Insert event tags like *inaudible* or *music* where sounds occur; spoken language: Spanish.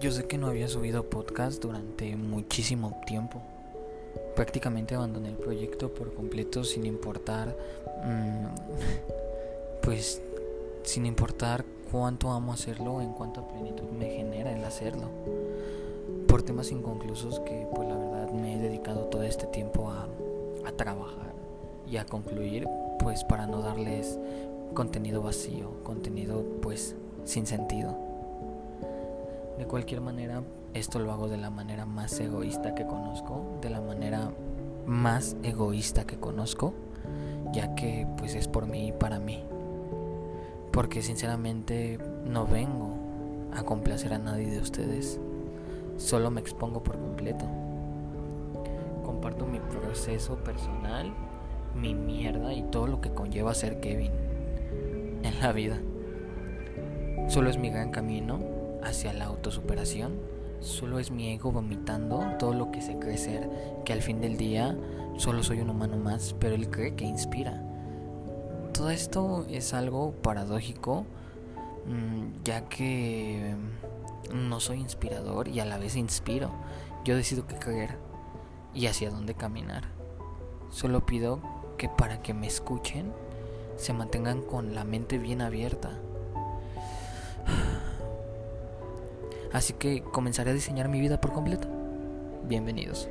Yo sé que no había subido podcast durante muchísimo tiempo. Prácticamente abandoné el proyecto por completo sin importar, mmm, *laughs* pues, sin importar cuánto amo hacerlo en cuánta plenitud me genera el hacerlo. Por temas inconclusos que, pues, la verdad me he dedicado todo este tiempo a, a trabajar y a concluir, pues, para no darles contenido vacío, contenido, pues, sin sentido. De cualquier manera, esto lo hago de la manera más egoísta que conozco, de la manera más egoísta que conozco, ya que pues es por mí y para mí. Porque sinceramente no vengo a complacer a nadie de ustedes, solo me expongo por completo. Comparto mi proceso personal, mi mierda y todo lo que conlleva ser Kevin en la vida. Solo es mi gran camino hacia la autosuperación solo es mi ego vomitando todo lo que sé crecer, que al fin del día solo soy un humano más, pero él cree que inspira. Todo esto es algo paradójico, mm, ya que no soy inspirador y a la vez inspiro. Yo decido qué creer y hacia dónde caminar. Solo pido que para que me escuchen se mantengan con la mente bien abierta Así que comenzaré a diseñar mi vida por completo. Bienvenidos.